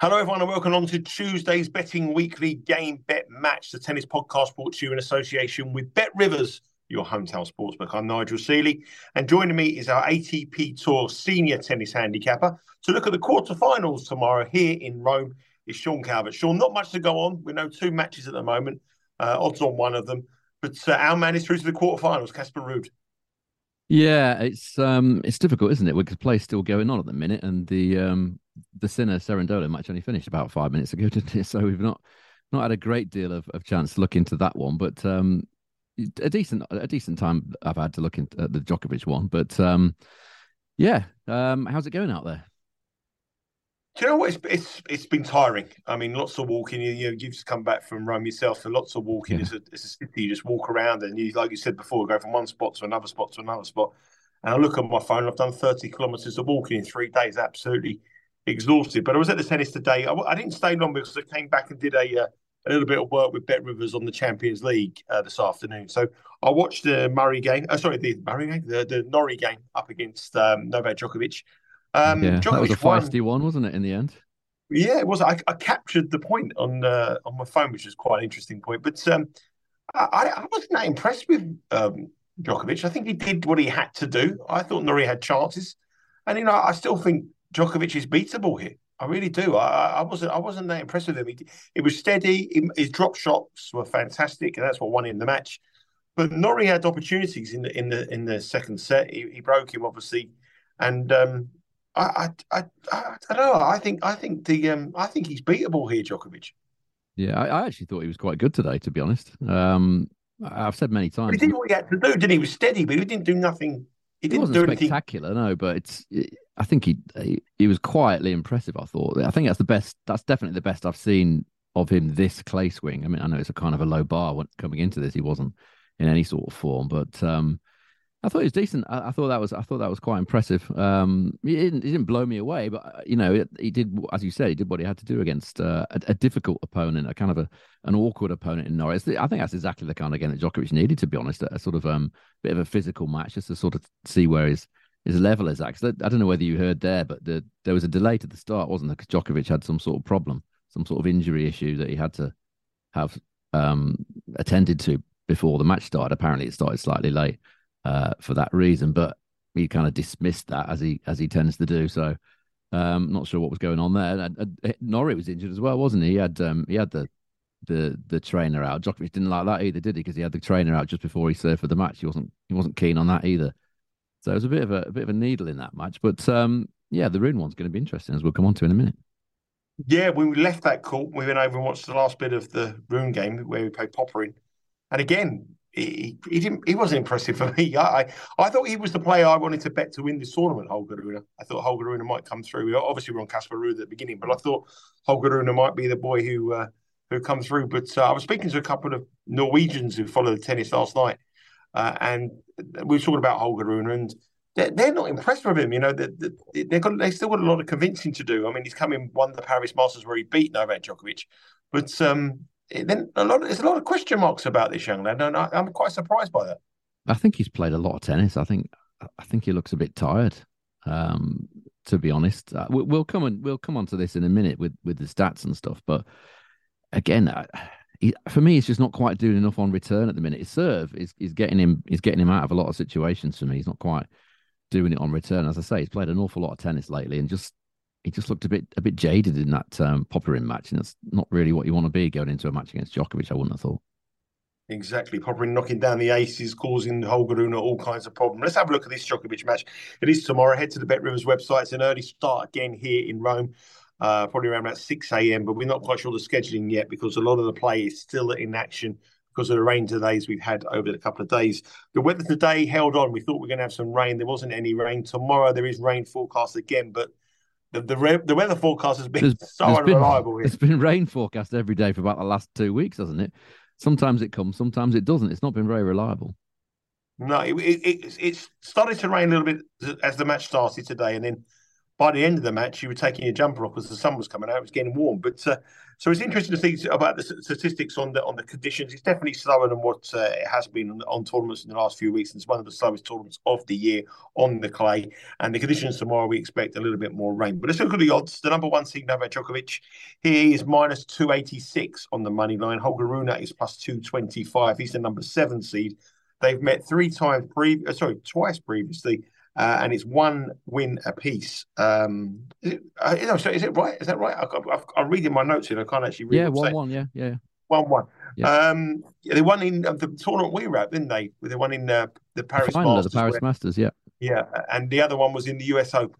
Hello, everyone, and welcome on to Tuesday's Betting Weekly Game Bet Match, the tennis podcast brought to you in association with Bet Rivers, your hometown sportsbook. I'm Nigel Seeley, and joining me is our ATP Tour senior tennis handicapper to look at the quarterfinals tomorrow here in Rome. Is Sean Calvert. Sean, not much to go on. We know two matches at the moment, uh, odds on one of them, but uh, our man is through to the quarterfinals, Casper Ruud. Yeah, it's um, it's difficult, isn't it? Because play is still going on at the minute, and the um, the Sinner Cerundolo match only finished about five minutes ago, didn't it? So we've not not had a great deal of, of chance to look into that one, but um, a decent a decent time I've had to look into the Djokovic one. But um, yeah, um, how's it going out there? Do you know what? It's it's it's been tiring. I mean, lots of walking. You, you know, you've just come back from Rome yourself, so lots of walking. Yeah. It's, a, it's a city. You just walk around, and you, like you said before, go from one spot to another spot to another spot. And I look at my phone. I've done thirty kilometres of walking in three days. Absolutely exhausted. But I was at the tennis today. I, I didn't stay long because I came back and did a uh, a little bit of work with Bet Rivers on the Champions League uh, this afternoon. So I watched the Murray game. Uh, sorry, the Murray game, the, the Norrie game up against um, Novak Djokovic. Um, yeah, Djokovic that was a feisty won. one, wasn't it? In the end. Yeah, it was. I, I captured the point on uh, on my phone, which was quite an interesting point. But um, I, I wasn't that impressed with um, Djokovic. I think he did what he had to do. I thought Norrie had chances, and you know, I still think Djokovic is beatable here. I really do. I, I wasn't. I wasn't that impressed with him. He, it was steady. He, his drop shots were fantastic, and that's what won him the match. But Norrie had opportunities in the in the in the second set. He, he broke him obviously, and um, I, I, I, I, don't know. I think I think the um, I think he's beatable here, Djokovic. Yeah, I, I actually thought he was quite good today. To be honest, um, I've said many times. But he did what he had to do, didn't he? He was steady, but he didn't do nothing. He didn't do anything spectacular, no. But it's. It, I think he, he, he was quietly impressive. I thought. I think that's the best. That's definitely the best I've seen of him this clay swing. I mean, I know it's a kind of a low bar when coming into this. He wasn't in any sort of form, but um, I thought he was decent. I, I, thought that was I thought that was quite impressive. Um, he didn't he didn't blow me away, but uh, you know he did as you said he did what he had to do against uh, a, a, difficult opponent, a kind of a an awkward opponent in Norrie. I think that's exactly the kind of game that Djokovic needed. To be honest, a, a sort of um bit of a physical match just to sort of see where his his level is at. I don't know whether you heard there, but the, there was a delay to the start, wasn't there? Because Djokovic had some sort of problem, some sort of injury issue that he had to have um, attended to before the match started. Apparently, it started slightly late uh, for that reason, but he kind of dismissed that as he as he tends to do. So, um, not sure what was going on there. And, uh, Norrie was injured as well, wasn't he? He had um, he had the the the trainer out. Djokovic didn't like that either, did he? Because he had the trainer out just before he served for the match. He wasn't he wasn't keen on that either. So it was a bit of a, a bit of a needle in that match. But um, yeah, the Rune one's going to be interesting as we'll come on to in a minute. Yeah, when we left that court, we went over and watched the last bit of the Rune game where we played Popyrin. And again, he, he didn't he wasn't impressive for me. I, I, I thought he was the player I wanted to bet to win this tournament, Holger Rune. I thought Holger Rune might come through. We Obviously, we're on Casper Ruud at the beginning, but I thought Holger Rune might be the boy who uh, who come through. But uh, I was speaking to a couple of Norwegians who followed the tennis last night, uh, and we were talking about Holger Rune, and they're, they're not impressed with him. You know, they, they've got they still got a lot of convincing to do. I mean, he's coming won the Paris Masters where he beat Novak Djokovic, but um, then a lot there's a lot of question marks about this young lad, and I, I'm quite surprised by that. I think he's played a lot of tennis. I think I think he looks a bit tired. Um, to be honest, uh, we'll come on we'll come on to this in a minute with with the stats and stuff. But again, he, for me, he's just not quite doing enough on return at the minute. His serve is, is getting him is getting him out of a lot of situations for me. He's not quite doing it on return. As I say, he's played an awful lot of tennis lately, and just he just looked a bit a bit jaded in that um, Popyrin match, and that's not really what you want to be going into a match against Djokovic. I wouldn't have thought. Exactly. Popyrin knocking down the aces, causing Holger Rune all kinds of problems. Let's have a look at this Djokovic match. It is tomorrow. Head to the Bet Rivers website. It's an early start again here in Rome, uh, probably around about 6 a.m., but we're not quite sure the scheduling yet because a lot of the play is still in action because of the rain delays we've had over the couple of days. The weather today held on. We thought we were going to have some rain. There wasn't any rain. Tomorrow there is rain forecast again, but the the, the weather forecast has been there's, so there's unreliable. Been, it's been rain forecast every day for about the last two weeks, hasn't it? Sometimes it comes, sometimes it doesn't. It's not been very reliable. No, it, it, it, started to rain a little bit as the match started today, and then by the end of the match, you were taking your jumper off because the sun was coming out. It was getting warm, but uh, so it's interesting to see about the statistics on the on the conditions. It's definitely slower than what uh, it has been on, on, tournaments in the last few weeks. It's one of the slowest tournaments of the year on the clay. And the conditions tomorrow, we expect a little bit more rain. But let's look at the odds. The number one seed, Novak Djokovic, he is minus 286 on the money line. Holger Rune is plus 225. He's the number seven seed. They've met three times, pre- uh, sorry, twice previously uh, and it's one win apiece. Um, is it, uh, is it right? Is that right? I, am reading my notes here. I can't actually read. Yeah, one one. Yeah, yeah. One one. Yeah. Um, yeah, they won in uh, the tournament we were at, didn't they? They won in uh, the Paris the final Masters, the Paris where, Masters. Yeah. Yeah, and the other one was in the US Open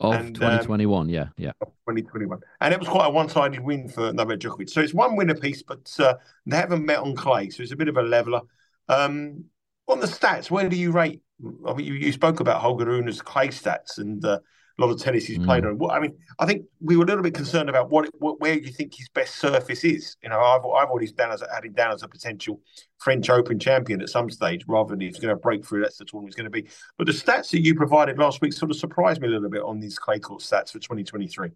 of and, 2021. Um, yeah, yeah. 2021, and it was quite a one-sided win for Novak Djokovic. So it's one win apiece, but uh, they haven't met on clay, so it's a bit of a leveler. Um, on the stats, where do you rate I mean, you, you spoke about Holger Rune's clay stats and uh, a lot of tennis he's mm. played on. I mean, I think we were a little bit concerned about what, what where you think his best surface is. You know, I've I've always down as had him down as a potential French Open champion at some stage, rather than he's going to break through. That's the tournament's going to be. But the stats that you provided last week sort of surprised me a little bit on these clay court stats for 2023.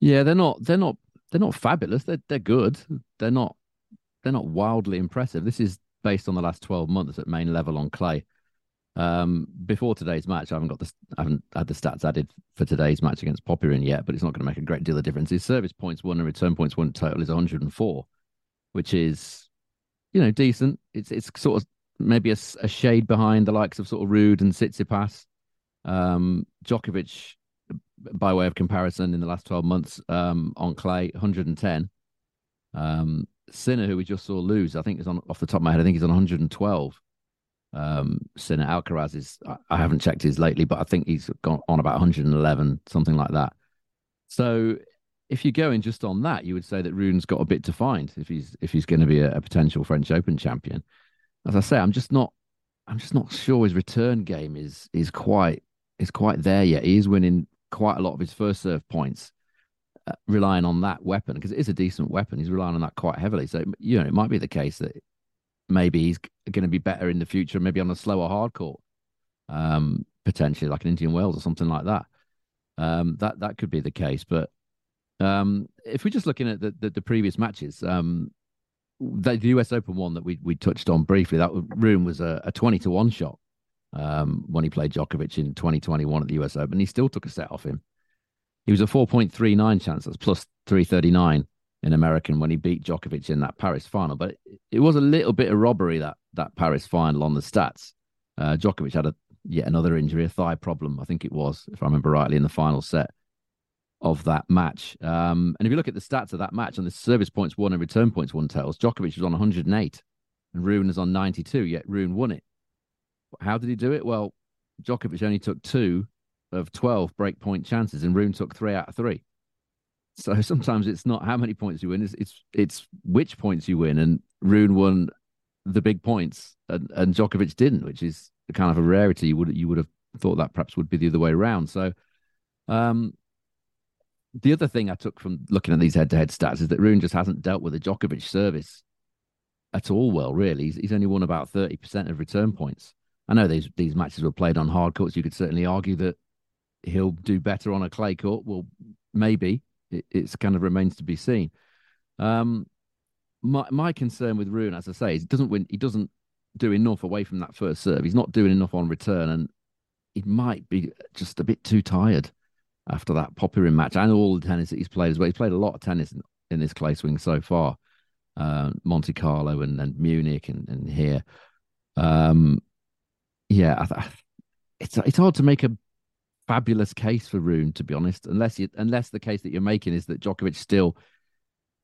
Yeah, they're not they're not they're not fabulous. They're they're good. They're not they're not wildly impressive. This is based on the last 12 months at main level on clay. Um, before today's match, I haven't got the I haven't had the stats added for today's match against Popyrin yet, but it's not going to make a great deal of difference. His service points won and return points won total is 104, which is you know decent. It's it's sort of maybe a, a shade behind the likes of sort of Ruud and Tsitsipas. Um, Djokovic, by way of comparison, in the last 12 months um, on clay, 110. Um, Sinner, who we just saw lose, I think is on off the top of my head, I think he's on 112. Um, Sinner Alcaraz is, I haven't checked his lately, but I think he's gone on about 111, something like that. So if you're going just on that, you would say that Rune's got a bit to find if he's if he's going to be a, a, potential French Open champion. As I say, I'm just not I'm just not sure his return game is is quite is quite there yet. He is winning quite a lot of his first serve points, uh, relying on that weapon because it is a decent weapon. He's relying on that quite heavily. So you know it might be the case that maybe he's going to be better in the future, maybe on a slower hard court, um, potentially like an Indian Wells or something like that. Um, that that could be the case. But um, if we're just looking at the, the, the previous matches, um, the, the, US Open one that we we touched on briefly, that Rune was a, a twenty to one shot um, when he played Djokovic in 2021 at the US Open. He still took a set off him. He was a 4.39 chance. That's plus 339 in American when he beat Djokovic in that Paris final. But it, it was a little bit of robbery that that Paris final on the stats. Uh, Djokovic had a yet another injury, a thigh problem, I think it was, if I remember rightly, in the final set of that match. Um, and if you look at the stats of that match on the service points won and return points won totals, Djokovic was on 108 and Rune is on 92, yet Rune won it. How did he do it? Well, Djokovic only took two of 12 break point chances and Rune took three out of three. So sometimes it's not how many points you win; it's it's, it's which points you win. And Rune won the big points, and, and Djokovic didn't, which is kind of a rarity. You would you would have thought that perhaps would be the other way around. So, um, the other thing I took from looking at these head-to-head stats is that Rune just hasn't dealt with a Djokovic service at all. Well, really, he's, he's only won about thirty percent of return points. I know these these matches were played on hard courts. You could certainly argue that he'll do better on a clay court. Well, maybe, it, it's kind of remains to be seen. Um, my my concern with Rune, as I say, is he doesn't win. He doesn't do enough away from that first serve. He's not doing enough on return, and he might be just a bit too tired after that Popyrin match and all the tennis that he's played as well. He's played a lot of tennis in, in this clay swing so far, uh, Monte Carlo and, and Munich and, and here. Um, yeah, I, it's it's hard to make a fabulous case for Rune, to be honest, unless you unless the case that you're making is that Djokovic still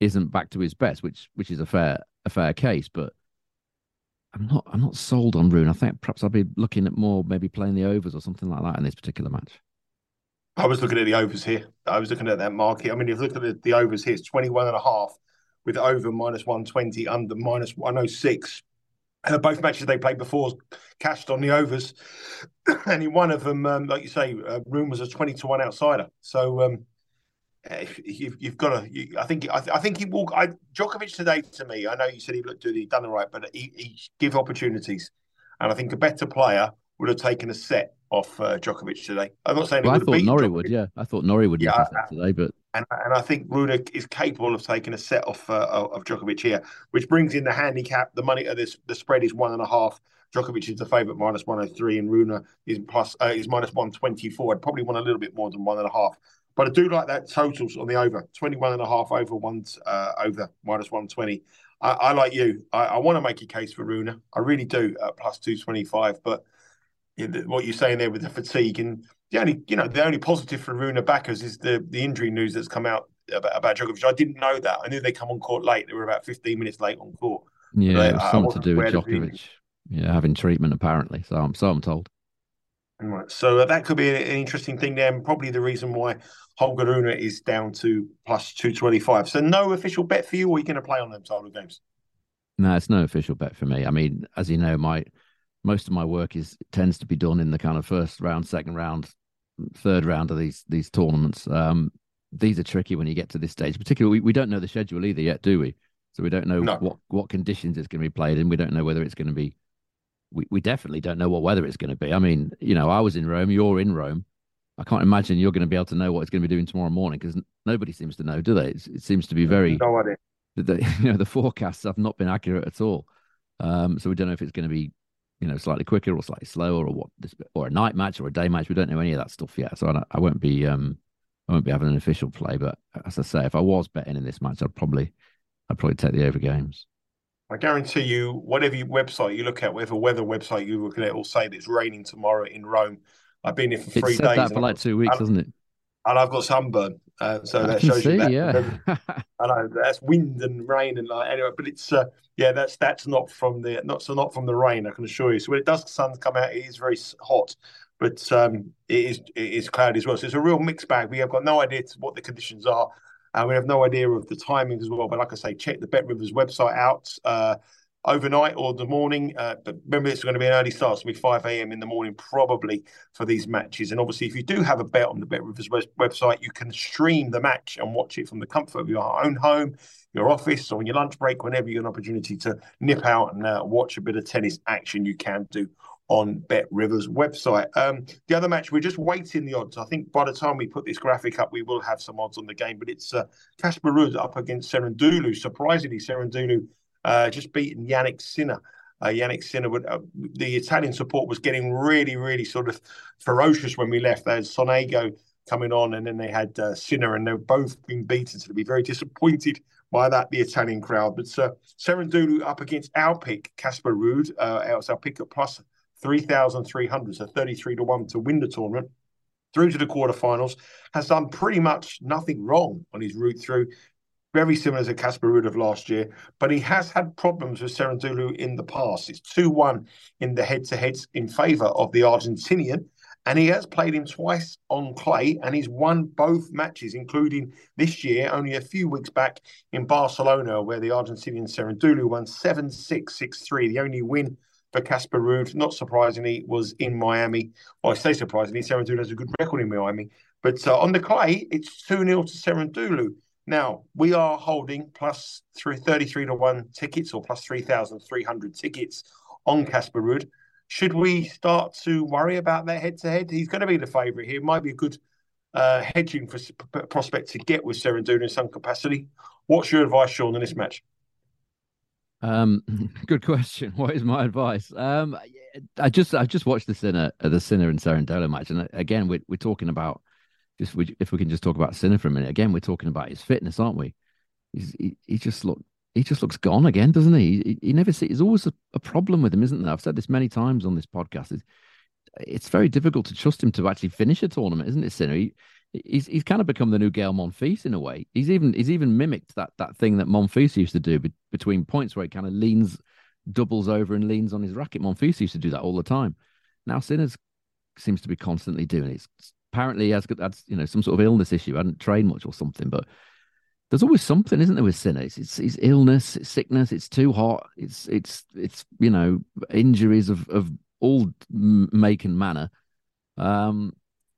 isn't back to his best, which which is a fair a fair case. But I'm not I'm not sold on Rune. I think perhaps I'll be looking at more maybe playing the overs or something like that in this particular match. I was looking at the overs here. I was looking at that market. I mean, if you look at the, the overs here, it's 21 and a half with over minus 120, under minus 106. Uh, both matches they played before cashed on the overs. and in one of them, um, like you say, uh, Rune was a 20 to 1 outsider. So um, eh, you've, you've got to, you, I think, I, I, think he will. I, Djokovic today, to me, I know you said he looked good, he done it right, but he, he give opportunities. And I think a better player would have taken a set off uh, Djokovic today. I'm not saying well, I thought Norrie would. Yeah, I thought Norrie would yeah, today, but and and I think Rune is capable of taking a set off uh, of Djokovic here, which brings in the handicap. The money of this the spread is one and a half. Djokovic is the favourite 103 and Rune is plus uh, is minus one twenty four. I'd probably want a little bit more than one and a half. But I do like that totals on the over 21 and a half over one uh, over minus 120. I, I like you. I, I want to make a case for Rune. I really do at plus 225. But what you're saying there with the fatigue and the only you know the only positive for Rune backers is the the injury news that's come out about, about Djokovic. I didn't know that. I knew they come on court late. They were about 15 minutes late on court. Yeah, something to do with Djokovic. Yeah, having treatment apparently. So I'm so I'm told. Right. So uh, that could be an, interesting thing there, and probably the reason why Holger Rune is down to plus 225. So no official bet for you, or are you going to play on them title games? No, it's no official bet for me. I mean, as you know, my most of my work is tends to be done in the kind of first round, second round, third round of these these tournaments. Um, these are tricky when you get to this stage. Particularly, we, we don't know the schedule either yet, do we? So we don't know no. what what conditions it's going to be played in. We don't know whether it's going to be. We we definitely don't know what weather it's going to be. I mean, you know, I was in Rome. You're in Rome. I can't imagine you're going to be able to know what it's going to be doing tomorrow morning because nobody seems to know, do they? It's, it seems to be very. No idea. The, you know, the forecasts have not been accurate at all. Um, so we don't know if it's going to be you know, slightly quicker or slightly slower, or what this or a night match or a day match. We don't know any of that stuff yet, so I, I won't be um I won't be having an official play. But as I say, if I was betting in this match, I'd probably I'd probably take the over games. I guarantee you, whatever website you look at, whatever weather website you look at, it will say that it's raining tomorrow in Rome. I've been here for three it's days. That for like two weeks, doesn't it? and I've got sunburn. Uh, so I that shows see, you that. yeah. I know that's wind and rain and like anyway, but it's uh, yeah, that's that's not from the not so not from the rain. I can assure you. So when it does sun come out, it is very hot, but um, it is it is cloudy as well. So it's a real mixed bag. We have got no idea what the conditions are. And we have no idea of the timing as well. But like I say, check the Bet Rivers website out. Uh, overnight or the morning. Uh, but remember, it's going to be an early start. It's going to be 5 a.m. in the morning, probably for these matches. And obviously, if you do have a bet on the Bet Rivers website, you can stream the match and watch it from the comfort of your own home, your office, or on your lunch break, whenever you get an opportunity to nip out and uh, watch a bit of tennis action, you can do on Bet Rivers website. Um, the other match, we're just waiting the odds. I think by the time we put this graphic up, we will have some odds on the game. But it's uh, Casper Ruud up against Cerundolo. Surprisingly, Cerundolo uh, just beaten Jannik Sinner. Uh, Jannik Sinner, would, uh, the Italian support was getting really, really sort of ferocious when we left. They had Sonego coming on, and then they had uh, Sinner, and they've both been beaten. So they'll be very disappointed by that, the Italian crowd. But uh, Cerundolo up against our pick, Casper Ruud. Uh, our pick at plus 3,300, so 33 to 1 to win the tournament through to the quarterfinals, has done pretty much nothing wrong on his route through very similar to Casper Ruud of last year, but he has had problems with Cerundolo in the past. It's 2 1 in the head to heads in favour of the Argentinian, and he has played him twice on clay, and he's won both matches, including this year, only a few weeks back in Barcelona, where the Argentinian Cerundolo won 7 6 6 3, the only win. For Casper Ruud, not surprisingly, was in Miami. Well, I say surprisingly, Cerundolo has a good record in Miami. But uh, on the clay, it's 2 0 to Cerundolo. Now, we are holding plus through 33 to 1 tickets or plus 3,300 tickets on Casper Ruud. Should we start to worry about that head to head? He's going to be the favourite here. Might be a good uh, hedging for prospect to get with Cerundolo in some capacity. What's your advice, Sean, in this match? Um, good question. What is my advice? Um, I just I just watched the Sinner the Sinner and Cerundolo match, and uh, again we're we're talking about just if we can just talk about Sinner for a minute again, we're talking about his fitness, aren't we? He's, he he just look he just looks gone again, doesn't he? He, he never see. There's always a, a, problem with him, isn't there? I've said this many times on this podcast. It's, it's very difficult to trust him to actually finish a tournament, isn't it, Sinner? He, he's he's kind of become the new Gael Monfils in a way. He's even he's even mimicked that that thing that Monfils used to do be, between points where he kind of leans doubles over and leans on his racket. Monfils used to do that all the time. Now Sinner's seems to be constantly doing it. Apparently, he has got you know some sort of illness issue. I hadn't trained much or something, but there's always something, isn't there, with Sinner? It's, it's, it's illness, it's sickness, it's too hot, it's it's it's you know injuries of of all make and manner. Um,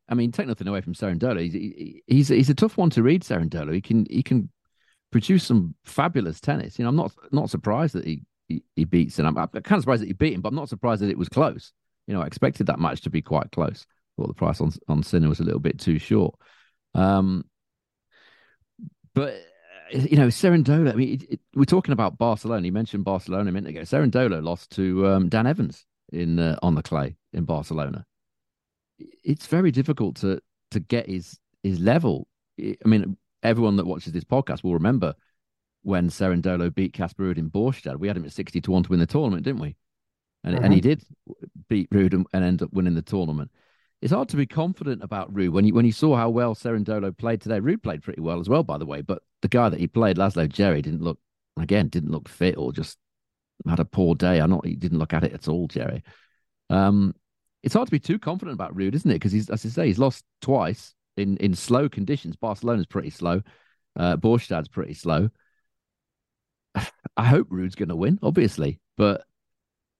I mean, take nothing away from Cerundolo. He's he's he's a tough one to read. Cerundolo. He can he can produce some fabulous tennis. You know, I'm not not surprised that he he, he beats him. I'm, I'm kind of surprised that he beat him, but I'm not surprised that it was close. You know, I expected that match to be quite close. Thought the price on on Sinner was a little bit too short. Um, but you know, Cerundolo. I mean, it, it, we're talking about Barcelona. You mentioned Barcelona a minute ago. Cerundolo lost to um, Dan Evans in uh, on the clay in Barcelona. It's very difficult to to get his his level. I mean, everyone that watches this podcast will remember when Cerundolo beat Casper Ruud in Båstad. We had him at sixty to one to win the tournament, didn't we? And mm-hmm. and he did beat Ruud and, and end up winning the tournament. It's hard to be confident about Ruud when you when you saw how well Cerundolo played today. Ruud played pretty well as well, by the way. But the guy that he played, Laslo Djere, didn't look again didn't look fit or just had a poor day. I not he didn't look at it at all, Djere. Um, it's hard to be too confident about Ruud, isn't it? Because he's, as I say, he's lost twice in in slow conditions. Barcelona's pretty slow. Uh, Båstad's pretty slow. I hope Ruud's going to win, obviously, but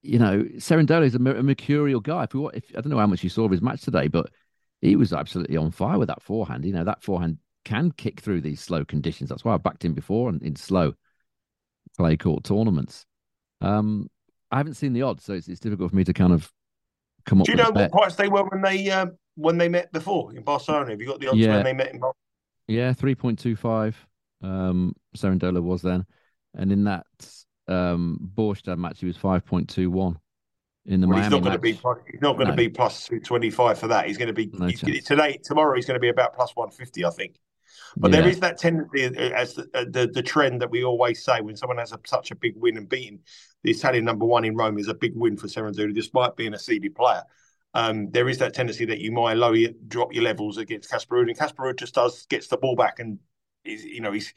you know, Cerundolo is a, a, mercurial guy. If, we, if I don't know how much you saw of his match today, but he was absolutely on fire with that forehand. You know, that forehand can kick through these slow conditions. That's why I backed him before in, in slow clay court tournaments. Um, I haven't seen the odds, so it's, it's difficult for me to kind of come up. Do you know what price they were when they uh, when they met before in Barcelona? Have you got the odds yeah. when they met in Barcelona? Yeah, three point two five. Um, Cerundolo was then, and in that um, Båstad match, he was five point two one. In the well, Miami he's not going to be. He's not going no. to be plus two twenty five for that. He's going to be no today. Tomorrow, he's going to be about plus one fifty, I think. But yeah. there is that tendency, uh, as the, uh, the, the trend that we always say, when someone has a, such a big win and beating the Italian number one in Rome is a big win for Cerundolo, despite being a seeded player. Um, there is that tendency that you might lower your, drop your levels against Casper Ruud, and Casper Ruud just does gets the ball back, and is you know he's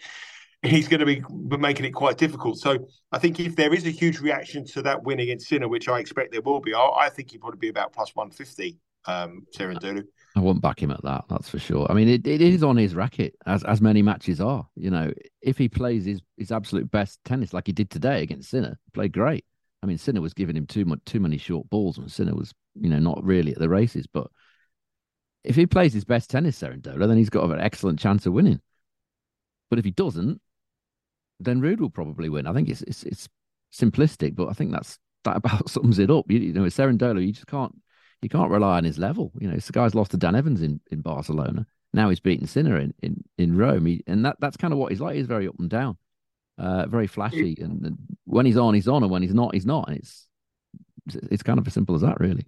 he's going to be making it quite difficult. So I think if there is a huge reaction to that win against Sinner, which I expect there will be, I, I think he'd probably be about plus one fifty. Um, Cerundolo. I won't back him at that. That's for sure. I mean, it, it is on his racket, as as many matches are. You know, if he plays his his absolute best tennis like he did today against Sinner, played great. I mean, Sinner was giving him too much too many short balls, and Sinner was you know not really at the races. But if he plays his best tennis, Cerundolo, then he's got an excellent chance of winning. But if he doesn't, then Ruud will probably win. I think it's it's, it's simplistic, but I think that's that about sums it up. You, you know, with Cerundolo, you just can't you can't rely on his level. You know, this guy's lost to Dan Evans in, in Barcelona. Now he's beaten Sinner in, in, in Rome. He, and that, that's kind of what he's like. He's very up and down, uh, very flashy. And, and, when he's on, he's on. And when he's not, he's not. And it's, it's kind of as simple as that, really.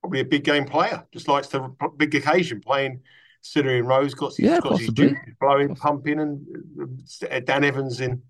Probably a big game player. Just likes the big occasion playing Sinner in Rose. Got his, yeah, got his juice blowing, pumping. And uh, Dan Evans in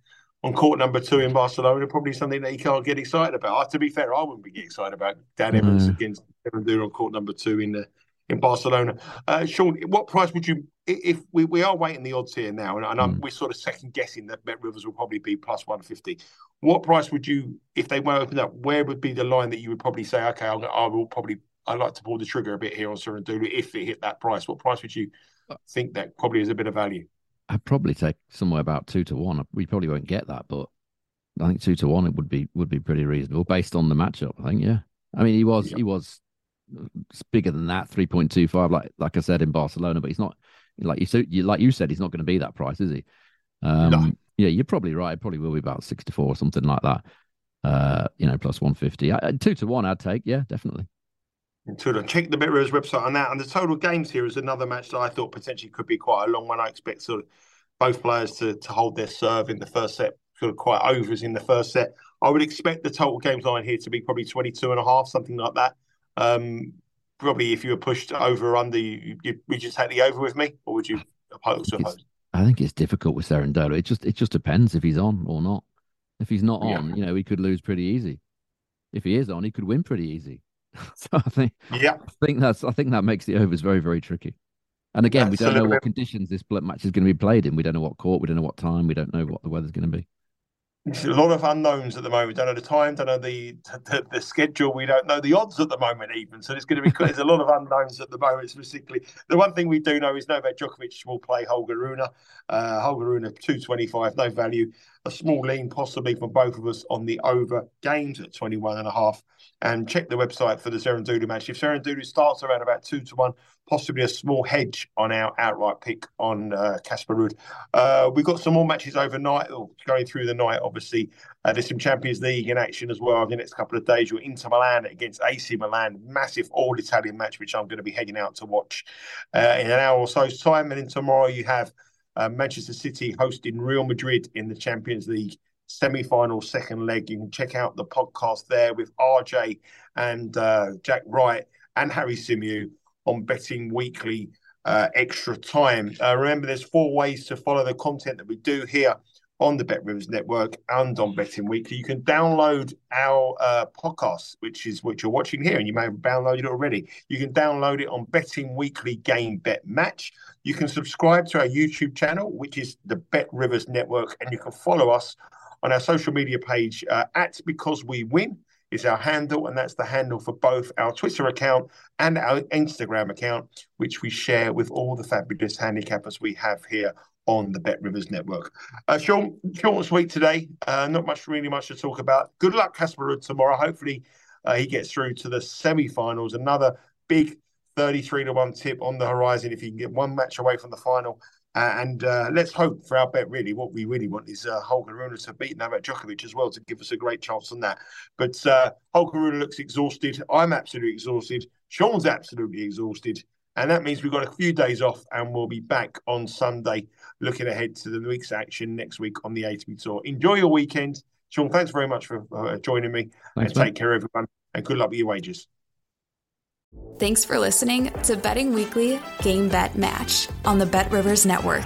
on court number two in Barcelona, probably something that he can't get excited about. Uh, to be fair, I wouldn't be getting excited about Dan Evans mm. against Kevin Durr on court number two in the in Barcelona. Uh, Sean, what price would you, if we, we are waiting the odds here now, and, and mm. we're sort of second guessing that Bet Rivers will probably be plus 150. What price would you, if they were open up, where would be the line that you would probably say, okay, I'll, I will probably, I'd like to pull the trigger a bit here on Cerundolo if it hit that price? What price would you uh, think that probably is a bit of value? I'd probably take somewhere about two to one. We probably won't get that, but I think two to one it would be would be pretty reasonable based on the matchup. I think, yeah. I mean, he was he was bigger than that, three point two five, like like I said in Barcelona, but he's not like you like you said, he's not going to be that price, is he? Um, no. Yeah, you're probably right. It probably will be about sixty four or something like that. Uh, you know, plus one fifty. Two to one, I'd take. Yeah, definitely. To check the BetRivers website on that. And the total games here is another match that I thought potentially could be quite a long one. I expect sort of both players to, to hold their serve in the first set, sort of quite overs in the first set. I would expect the total games line here to be probably 22 and a half, something like that. Um, probably if you were pushed over or under, you, you, would you take the over with me or would you oppose? oppose? I think it's difficult with Cerundolo. It just it just depends if he's on or not. If he's not on, yeah. you know, he could lose pretty easy. If he is on, he could win pretty easy. so I think, yeah, I think that's I think that makes the overs very very tricky. And again, we don't know what conditions this match is going to be played in. We don't know what court, we don't know what time, we don't know what the weather's going to be. A lot of unknowns at the moment. Don't know the time, don't know the, the, the schedule. We don't know the odds at the moment, even. So there's going to be there's a lot of unknowns at the moment. Specifically, the one thing we do know is Novak Djokovic will play Holger Rune. Uh, Holger Rune, two twenty five, no value. A small lean possibly from both of us on the over games at 21 and a half. And check the website for the Cerundolo match. If Cerundolo starts around about two to one, possibly a small hedge on our outright pick on Casper uh, Ruud. Uh, we've got some more matches overnight, going through the night, obviously. Uh, there's some Champions League in action as well in the next couple of days. You're Inter Milan against AC Milan, massive all Italian match, which I'm going to be heading out to watch uh, in an hour or so's time. And then tomorrow you have uh, Manchester City hosting Real Madrid in the Champions League semi-final second leg. You can check out the podcast there with RJ and Jack Wright and Harry Symeou on Betting Weekly uh, Extra Time. Uh, remember, there's four ways to follow the content that we do here on the Bet Rivers Network and on Betting Weekly. You can download our uh, podcast, which is what you're watching here, and you may have downloaded it already. You can download it on Betting Weekly Game Bet Match. You can subscribe to our YouTube channel, which is the Bet Rivers Network, and you can follow us on our social media page uh, at Because We Win is our handle, and that's the handle for both our Twitter account and our Instagram account, which we share with all the fabulous handicappers we have here on the Bet Rivers Network. Uh, Sean, short and sweet today. Uh, not much, really much to talk about. Good luck, Casper tomorrow. Hopefully, uh, he gets through to the semi-finals. Another big 33 to 1 tip on the horizon if he can get one match away from the final. Uh, and uh, let's hope for our bet, really, what we really want is uh, Holger Rune to beat Novak Djokovic as well to give us a great chance on that. But uh, Holger Rune looks exhausted. I'm absolutely exhausted. Sean's absolutely exhausted. And that means we've got a few days off and we'll be back on Sunday looking ahead to the week's action next week on the ATP Tour. Enjoy your weekend. Sean, thanks very much for uh, joining me. Thanks, and man. take care, everyone. And good luck with your wages. Thanks for listening to Betting Weekly Game Bet Match on the Bet Rivers Network.